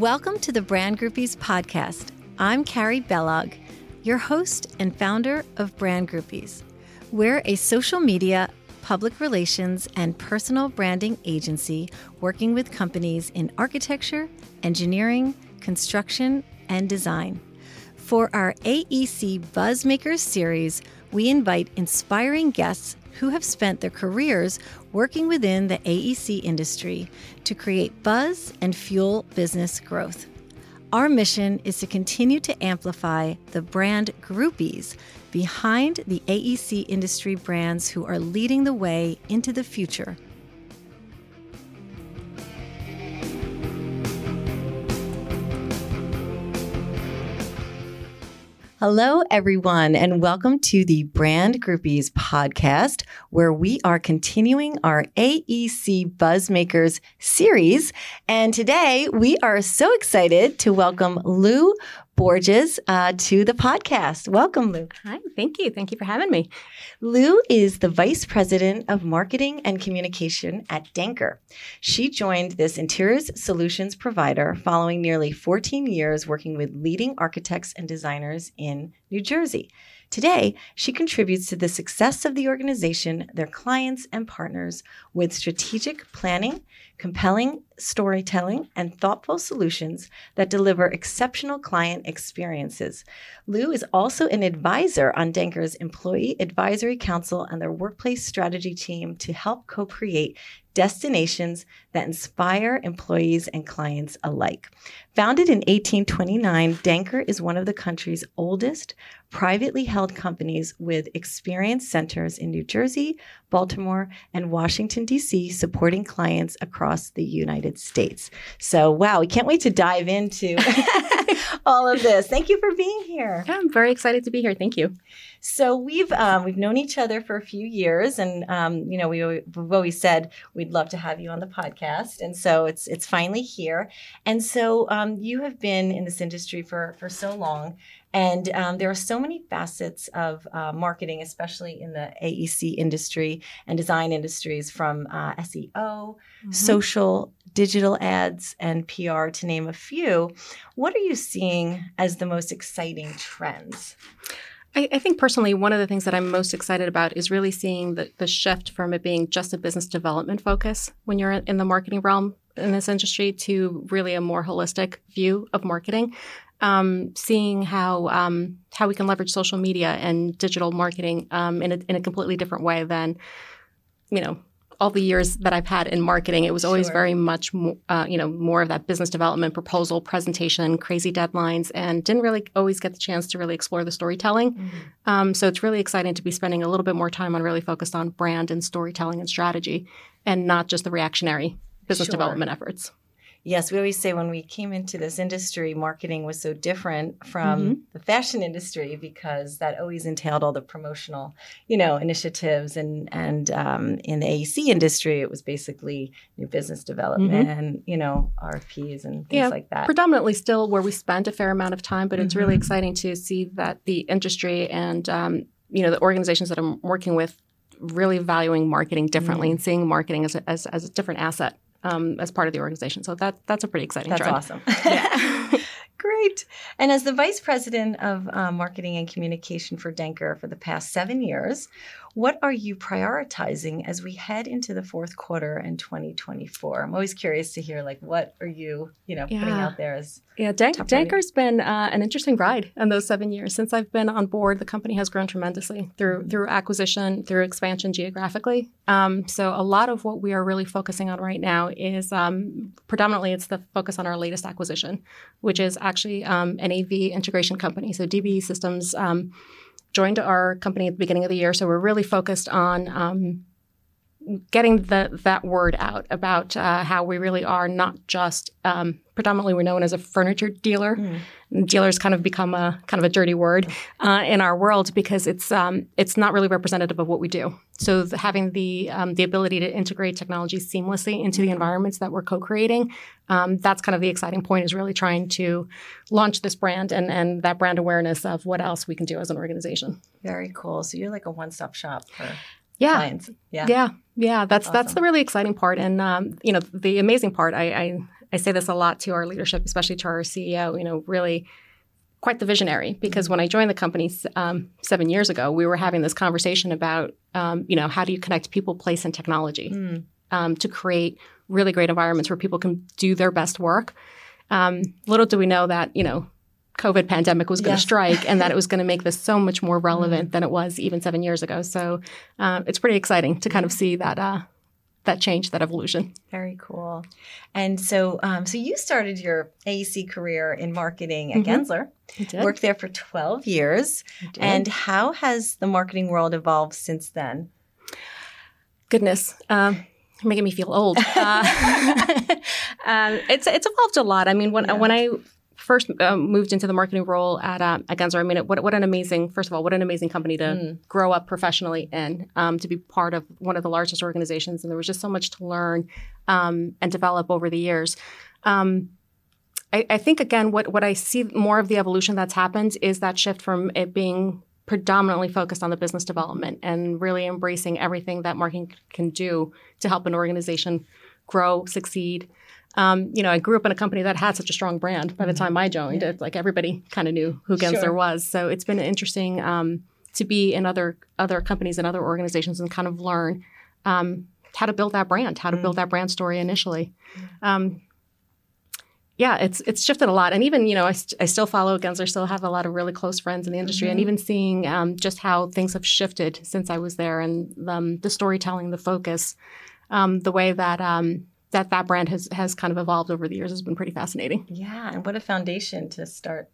Welcome to the Brand Groupies podcast. I'm Carrie Bellog, your host and founder of Brand Groupies. We're a social media, public relations, and personal branding agency working with companies in architecture, engineering, construction, and design. For our AEC Buzzmakers series, we invite inspiring guests who have spent their careers working within the AEC industry to create buzz and fuel business growth. Our mission is to continue to amplify the brand groupies behind the AEC industry brands who are leading the way into the future Hello, everyone, and welcome to the Brand Groupies podcast, where we are continuing our AEC Buzzmakers series. And today we are so excited to welcome Lou Borges uh, to the podcast. Welcome, Lou. Hi, thank you. Thank you for having me. Lou is the Vice President of Marketing and Communication at dancker. She joined this interiors solutions provider following nearly 14 years working with leading architects and designers in New Jersey. Today, she contributes to the success of the organization, their clients, and partners with strategic planning, compelling storytelling, and thoughtful solutions that deliver exceptional client experiences. Lou is also an advisor on dancker's Employee Advisory Council and their workplace strategy team to help co create destinations that inspire employees and clients alike. Founded in 1829, dancker is one of the country's oldest privately held companies with experience centers in New Jersey, Baltimore, and Washington, D.C., supporting clients across the United States. So, wow, we can't wait to dive into all of this. Thank you for being here. Yeah, I'm very excited to be here. Thank you. So we've um, we've known each other for a few years, and um, you know we, we've always said we'd love to have you on the podcast, and so it's it's finally here. And so um, you have been in this industry for for so long, and um, there are so many facets of uh, marketing, especially in the AEC industry and design industries, from uh, SEO, mm-hmm. social, digital ads, and PR, to name a few. What are you seeing as the most exciting trends? I, I, think personally, one of the things that I'm most excited about is really seeing the, the shift from it being just a business development focus when you're in the marketing realm in this industry to really a more holistic view of marketing. Um, seeing how um, how we can leverage social media and digital marketing um, in a in a completely different way than you know all the years that I've had in marketing, it was always sure. very much, more, uh, you know, more of that business development, proposal, presentation, crazy deadlines, and didn't really always get the chance to really explore the storytelling. Mm-hmm. Um, so it's really exciting to be spending a little bit more time on really focused on brand and storytelling and strategy, and not just the reactionary business sure. development efforts yes, we always say when we came into this industry, marketing was so different from mm-hmm. the fashion industry because that always entailed all the promotional, you know, initiatives. And and um, in the AEC industry, it was basically new business development mm-hmm. and you know RFPs and things yeah, like that. Predominantly still where we spent a fair amount of time, but mm-hmm. it's really mm-hmm. exciting to see that the industry and um, you know the organizations that I'm working with really valuing marketing differently mm. and seeing marketing as a, as, as a different asset um, as part of the organization. So that that's a pretty exciting. That's trend. awesome. Yeah. Great. And as the vice president of uh, marketing and communication for dancker for the past seven years, what are you prioritizing as we head into the fourth quarter in 2024? I'm always curious to hear, like, what are you, you know, yeah. putting out there as yeah. Dank, dancker's been uh, an interesting ride in those seven years since I've been on board. The company has grown tremendously through through acquisition, through expansion geographically. Um, so a lot of what we are really focusing on right now is um, predominantly it's the focus on our latest acquisition, which is actually um, an AV integration company. So DBE Systems um, joined our company at the beginning of the year. So we're really focused on um, getting the, that word out about uh, how we really are not just um, predominantly we're known as a furniture dealer. Mm. Dealers kind of become a kind of a dirty word uh, in our world because it's um, it's not really representative of what we do. So the, having the um, the ability to integrate technology seamlessly into the environments that we're co-creating, um, that's kind of the exciting point. Is really trying to launch this brand and and that brand awareness of what else we can do as an organization. Very cool. So you're like a one-stop shop for yeah. clients. Yeah. Yeah. Yeah. That's that's, awesome. that's the really exciting part. And um, you know, the amazing part, I, I I say this a lot to our leadership, especially to our CEO. You know, really quite the visionary because when I joined the company um, seven years ago, we were having this conversation about, um, you know, how do you connect people, place, and technology mm. um, to create really great environments where people can do their best work. Um, little do we know that, you know, COVID pandemic was going to yes. strike and that it was going to make this so much more relevant mm. than it was even seven years ago. So uh, it's pretty exciting to kind of see that uh, that change, that evolution. Very cool. And so, um, so you started your AEC career in marketing at mm-hmm. Gensler. I did. Worked there for 12 years. And how has the marketing world evolved since then? Goodness. Um, making me feel old. Uh, uh, it's it's evolved a lot. I mean, when yeah. when I first um, moved into the marketing role at uh, at Gensler, I mean, what what an amazing first of all, what an amazing company to mm. grow up professionally in, um, to be part of one of the largest organizations, and there was just so much to learn um, and develop over the years. Um, I, I, think again, what what I see more of the evolution that's happened is that shift from it being predominantly focused on the business development and really embracing everything that marketing can do to help an organization grow, succeed, um, you know, I grew up in a company that had such a strong brand. By the mm-hmm. time I joined, yeah. it's like everybody kind of knew who Gensler sure. was. So it's been interesting um, to be in other other companies and other organizations and kind of learn um, how to build that brand, how to mm-hmm. build that brand story initially. Um, yeah, it's it's shifted a lot, and even you know I, st- I still follow Gensler, still have a lot of really close friends in the industry, mm-hmm. and even seeing um, just how things have shifted since I was there, and um, the storytelling, the focus, the way that that that brand has has kind of evolved over the years has been pretty fascinating. Yeah, and what a foundation to start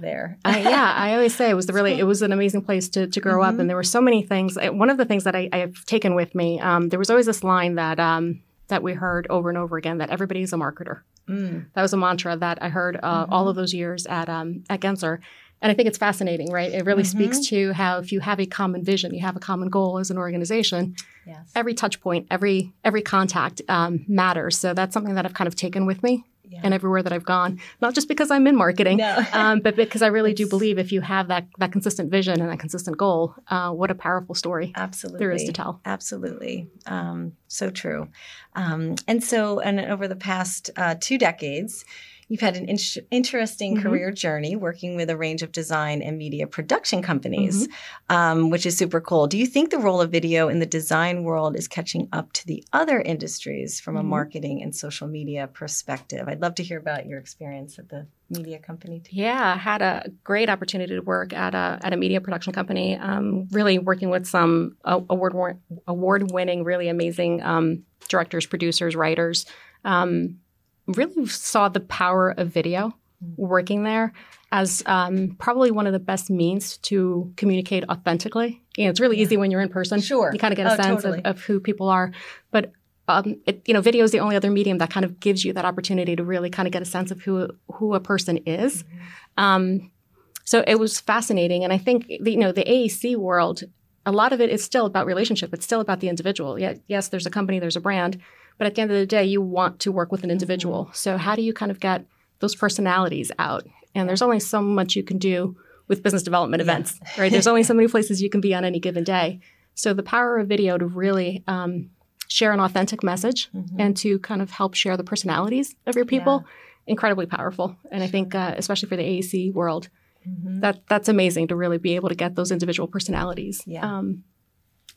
there. uh, yeah, I always say it was the really it was an amazing place to to grow mm-hmm. up, and there were so many things. One of the things that I, I have taken with me, um, there was always this line that um, that we heard over and over again that everybody's a marketer. Mm. That was a mantra that I heard uh, mm-hmm. all of those years at um, at Gensler. And I think it's fascinating, right? It really mm-hmm. speaks to how if you have a common vision, you have a common goal as an organization, yes. every touch point, every every contact um, matters. So that's something that I've kind of taken with me yeah. and everywhere that I've gone. Not just because I'm in marketing, no. um, but because I really do believe if you have that that consistent vision and that consistent goal, uh, what a powerful story absolutely there is to tell. Absolutely, um, so true. Um, and so, and over the past uh, two decades You've had an in- interesting mm-hmm. career journey working with a range of design and media production companies, mm-hmm. um, which is super cool. Do you think the role of video in the design world is catching up to the other industries from mm-hmm. a marketing and social media perspective? I'd love to hear about your experience at the media company. Too. Yeah, I had a great opportunity to work at a at a media production company. Um, really working with some uh, award award winning, really amazing um, directors, producers, writers. Um, really saw the power of video working there as um, probably one of the best means to communicate authentically. You know, it's really easy when you're in person. Sure. You kind of get a oh, sense totally. of, of, who people are. But um, it, you know, video is the only other medium that kind of gives you that opportunity to really kind of get a sense of who who a person is. Mm-hmm. Um, so it was fascinating, and I think the, you know the AEC world. A lot of it is still about relationship. It's still about the individual. Yeah, yes, there's a company, there's a brand, but at the end of the day, you want to work with an individual. Mm-hmm. So how do you kind of get those personalities out? And there's only so much you can do with business development events, right? There's only so many places you can be on any given day. So the power of video to really um, share an authentic message mm-hmm. and to kind of help share the personalities of your people, yeah. incredibly powerful. And I think, uh, especially for the AEC world, mm-hmm. that that's amazing to really be able to get those individual personalities yeah. um,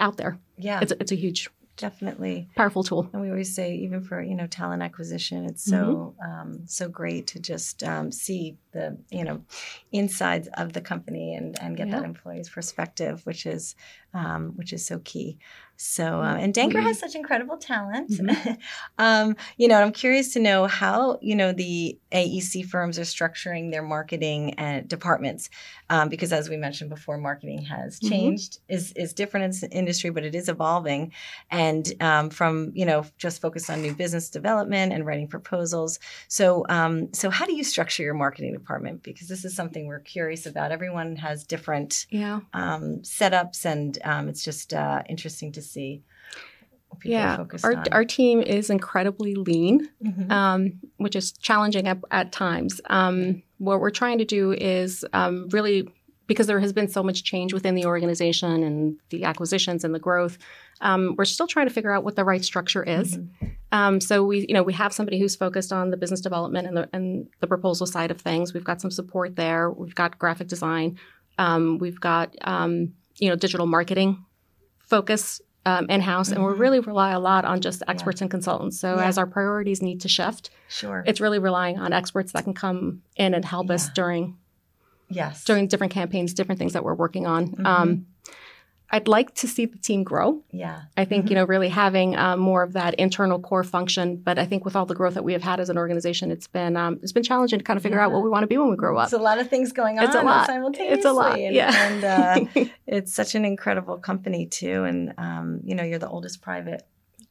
out there. Yeah, it's, it's a huge definitely powerful tool. And we always say, even for you know talent acquisition, it's so mm-hmm. um, so great to just um, see the you know insides of the company and and get yeah. that employee's perspective, which is um, which is so key. So, uh, and dancker mm-hmm. has such incredible talent. Mm-hmm. um, you know, I'm curious to know how, you know, the AEC firms are structuring their marketing and departments. Um, because as we mentioned before, marketing has mm-hmm. changed, mm-hmm. is, is different in the industry, but it is evolving. And um, from, you know, just focused on new business development and writing proposals. So, um, so how do you structure your marketing department? Because this is something we're curious about. Everyone has different yeah. Um, setups, and um, it's just uh, interesting to see yeah, our, on. our team is incredibly lean, mm-hmm. um, which is challenging at, at times. Um, what we're trying to do is um, really because there has been so much change within the organization and the acquisitions and the growth, um, we're still trying to figure out what the right structure is. Mm-hmm. Um, so we, you know, we have somebody who's focused on the business development and the, and the proposal side of things. We've got some support there. We've got graphic design. Um, we've got, um, you know, digital marketing focus um, in house, mm-hmm. and we really rely a lot on just experts yeah. and consultants. So yeah. as our priorities need to shift, sure, it's really relying on experts that can come in and help yeah. us during yes during different campaigns, different things that we're working on. Mm-hmm. Um, I'd like to see the team grow. Yeah. I think, mm-hmm. you know, really having uh, more of that internal core function. But I think with all the growth that we have had as an organization, it's been um, it's been challenging to kind of figure yeah. out what we want to be when we grow up. It's a lot of things going on it's a lot. simultaneously. It's a lot. And, yeah. and uh, it's such an incredible company too. And um, you know, you're the oldest private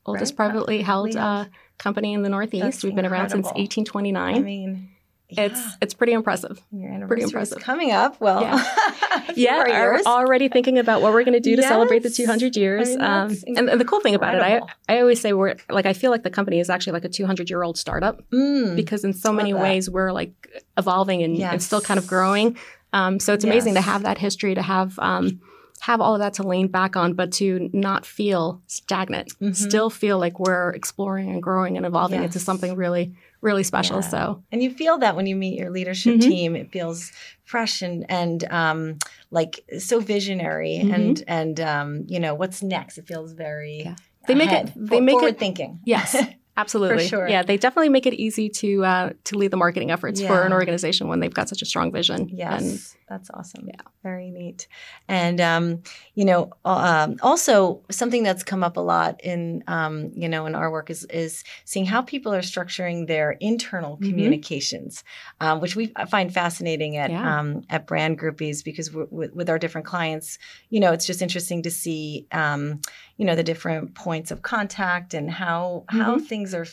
oldest right? privately held uh, company in the Northeast. That's We've been around since 1829. I mean, yeah. It's it's pretty impressive. Your anniversary pretty impressive. coming up. Well, yeah, yeah are already thinking about what we're going to do to yes. celebrate the 200 years. I mean, um, and, and, the cool thing about it, I I always say we're like I feel like the company is actually like a 200 year old startup mm, because in so many that. ways we're like evolving and, yes. and still kind of growing. Um, so it's amazing yes. to have that history to have. Um, have all of that to lean back on, but to not feel stagnant, mm-hmm. still feel like we're exploring and growing and evolving yes. into something really, really special. Yeah. So, and you feel that when you meet your leadership Mhm. team, it feels fresh and and um, like so visionary Mhm. and and um, you know what's next. It feels very Yeah. They make it- they for- make it- thinking. yes, absolutely. sure. Yeah, they definitely make it easy to uh, to lead the marketing efforts for an organization when they've got such a strong vision. Yes, And that's awesome. Yeah. very neat. And um, you know, um, also something that's come up a lot in um, you know in our work is is seeing how people are structuring their internal Mhm. communications, um, which we find fascinating at Yeah. um, at brand groupies because we're, with, with our different clients, you know, it's just interesting to see um, you know the different points of contact and how how things are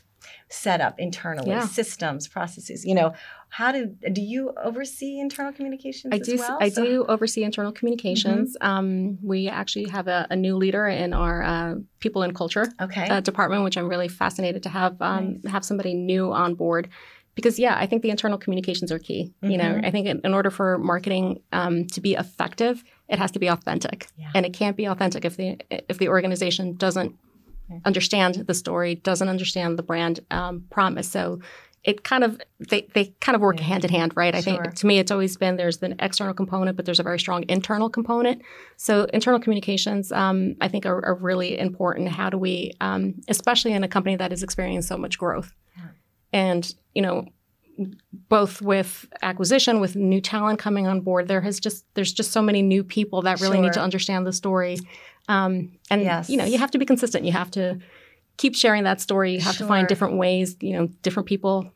set up internally, Yeah. systems, processes. You know, how do do you oversee internal communications? I as do. well? I So- do oversee internal communications. Mm-hmm. Um, we actually have a, a new leader in our uh, people and culture Okay. uh, department, which I'm really fascinated to have um, Nice. have somebody new on board. Because yeah, I think the internal communications are key. You know, Mhm. I think in, in order for marketing um, to be effective, it has to be authentic, Yeah. and it can't be authentic if the if the organization doesn't Understand the story, doesn't understand the brand um, promise. So it kind of they, they kind of work Yeah. hand in hand, right? I Sure. think to me it's always been there's an external component, but there's a very strong internal component. So internal communications, um, I think, are, are really important. How do we, um, especially in a company that is experiencing so much growth, Yeah. and you know, both with acquisition, with new talent coming on board, there has just there's just so many new people that really need to understand the story, um, and Yes. you know, you have to be consistent. You have to keep sharing that story. You have to find different ways. You know, different people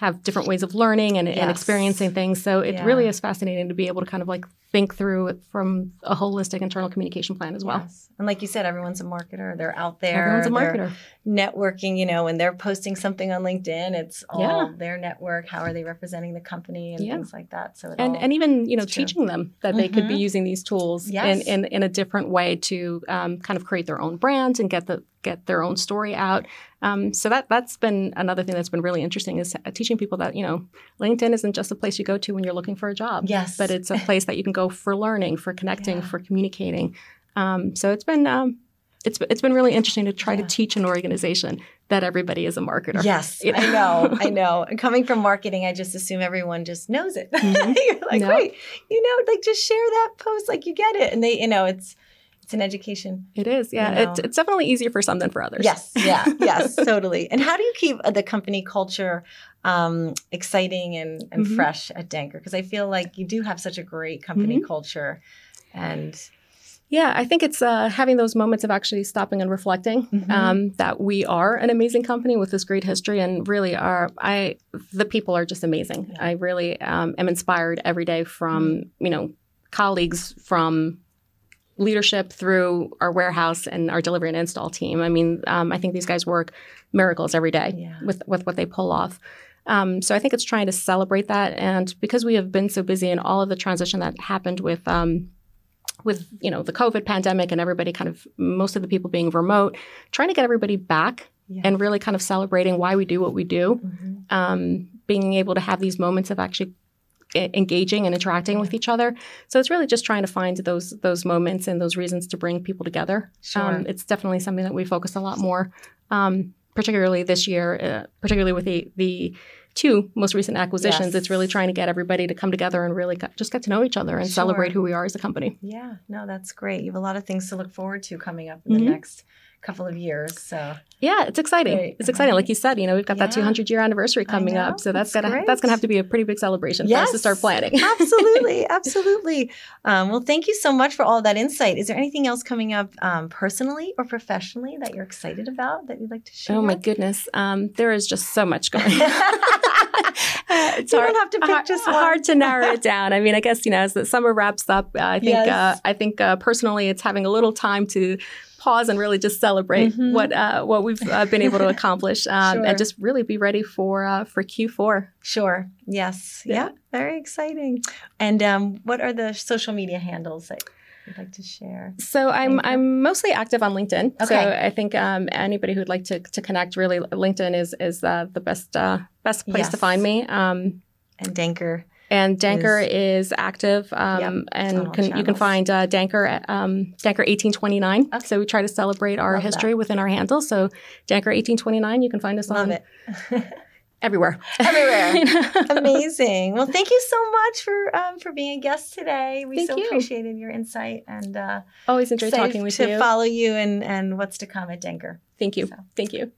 have different ways of learning and, and experiencing things. So it Yeah. really is fascinating to be able to kind of like think through it from a holistic internal communication plan as well. Yes. And like you said, everyone's a marketer. They're out there. Everyone's a marketer. networking, you know, when they're posting something on LinkedIn, it's all Yeah. their network. How are they representing the company and Yeah. things like that. So and all, and even you know teaching them that they could be Mhm. using these tools Yes. in, in in a different way to um, kind of create their own brand and get the get their own story out. Um, so that that's been another thing that's been really interesting is teaching people that you know LinkedIn isn't just a place you go to when you're looking for a job, yes. but it's a place that you can go for learning, for connecting, Yeah. for communicating. Um, so it's been um, it's it's been really interesting to try Yeah. to teach an organization that everybody is a marketer. Yes, You I know, I know. And coming from marketing, I just assume everyone just knows it. Mhm. You're like, No. wait, you know, like just share that post, like you get it, and they, you know, it's it's an education. It is, yeah. You know. It's, it's definitely easier for some than for others. Yes, yeah, yes, totally. And how do you keep uh, the company culture um, exciting and, and Mhm. fresh at dancker? Because I feel like you do have such a great company Mm-hmm. culture, and Yeah, I think it's uh, having those moments of actually stopping and reflecting Mhm. um, that we are an amazing company with this great history, and really are. I the people are just amazing. Yeah. I really um, am inspired every day from you know colleagues from leadership through our warehouse and our delivery and install team. I mean, um, I think these guys work miracles every day Yeah. with with what they pull off. Um, so I think it's trying to celebrate that, and because we have been so busy in all of the transition that happened with um, with you know the COVID pandemic and everybody kind of most of the people being remote, trying to get everybody back Yeah. and really kind of celebrating why we do what we do, Mhm. um, being able to have these moments of actually engaging and interacting with each other. So it's really just trying to find those those moments and those reasons to bring people together. Sure. Um, it's definitely something that we focus a lot more, um, particularly this year, uh, particularly with the the two most recent acquisitions. Yes. It's really trying to get everybody to come together and really just get to know each other and Sure. celebrate who we are as a company. Yeah, no, that's great. You have a lot of things to look forward to coming up in Mhm. the next couple of years. So Yeah, it's exciting. Great. It's exciting. Like you said, you know, we've got that 200 year anniversary coming up, so that's That's gonna great. that's gonna have to be a pretty big celebration for us to start planning. absolutely, absolutely. Um, well, thank you so much for all that insight. Is there anything else coming up um, personally or professionally that you're excited about that you'd like to share? Oh my goodness, um, there is just so much going. on. it's You don't have to pick hard, just one. hard to narrow it down. I mean, I guess you know as the summer wraps up, uh, I think Yes. uh, I think uh, personally, it's having a little time to pause and really just celebrate Mhm. what uh, what we've uh, been able to accomplish, um, Sure. and just really be ready for uh, for Q4. Sure. Yes. Yeah. Yeah. Very exciting. And um, what are the social media handles that you'd like to share? So I'm. I'm mostly active on LinkedIn. So Okay. I think um, anybody who'd like to, to connect, really, LinkedIn is is uh, the best uh, best place to find me. Um, And dancker. And dancker is, active, um, Yep, and can, you can find uh, dancker at um, dancker eighteen twenty nine. Okay. So we try to celebrate our Love history within our handle. So dancker eighteen twenty nine. You can find us Love on it. everywhere. Everywhere. You know? Amazing. Well, thank you so much for um, for being a guest today. We Thank so you. appreciated your insight and uh, Always enjoy talking with to you. To follow you and and what's to come at dancker. Thank you. So. Thank you.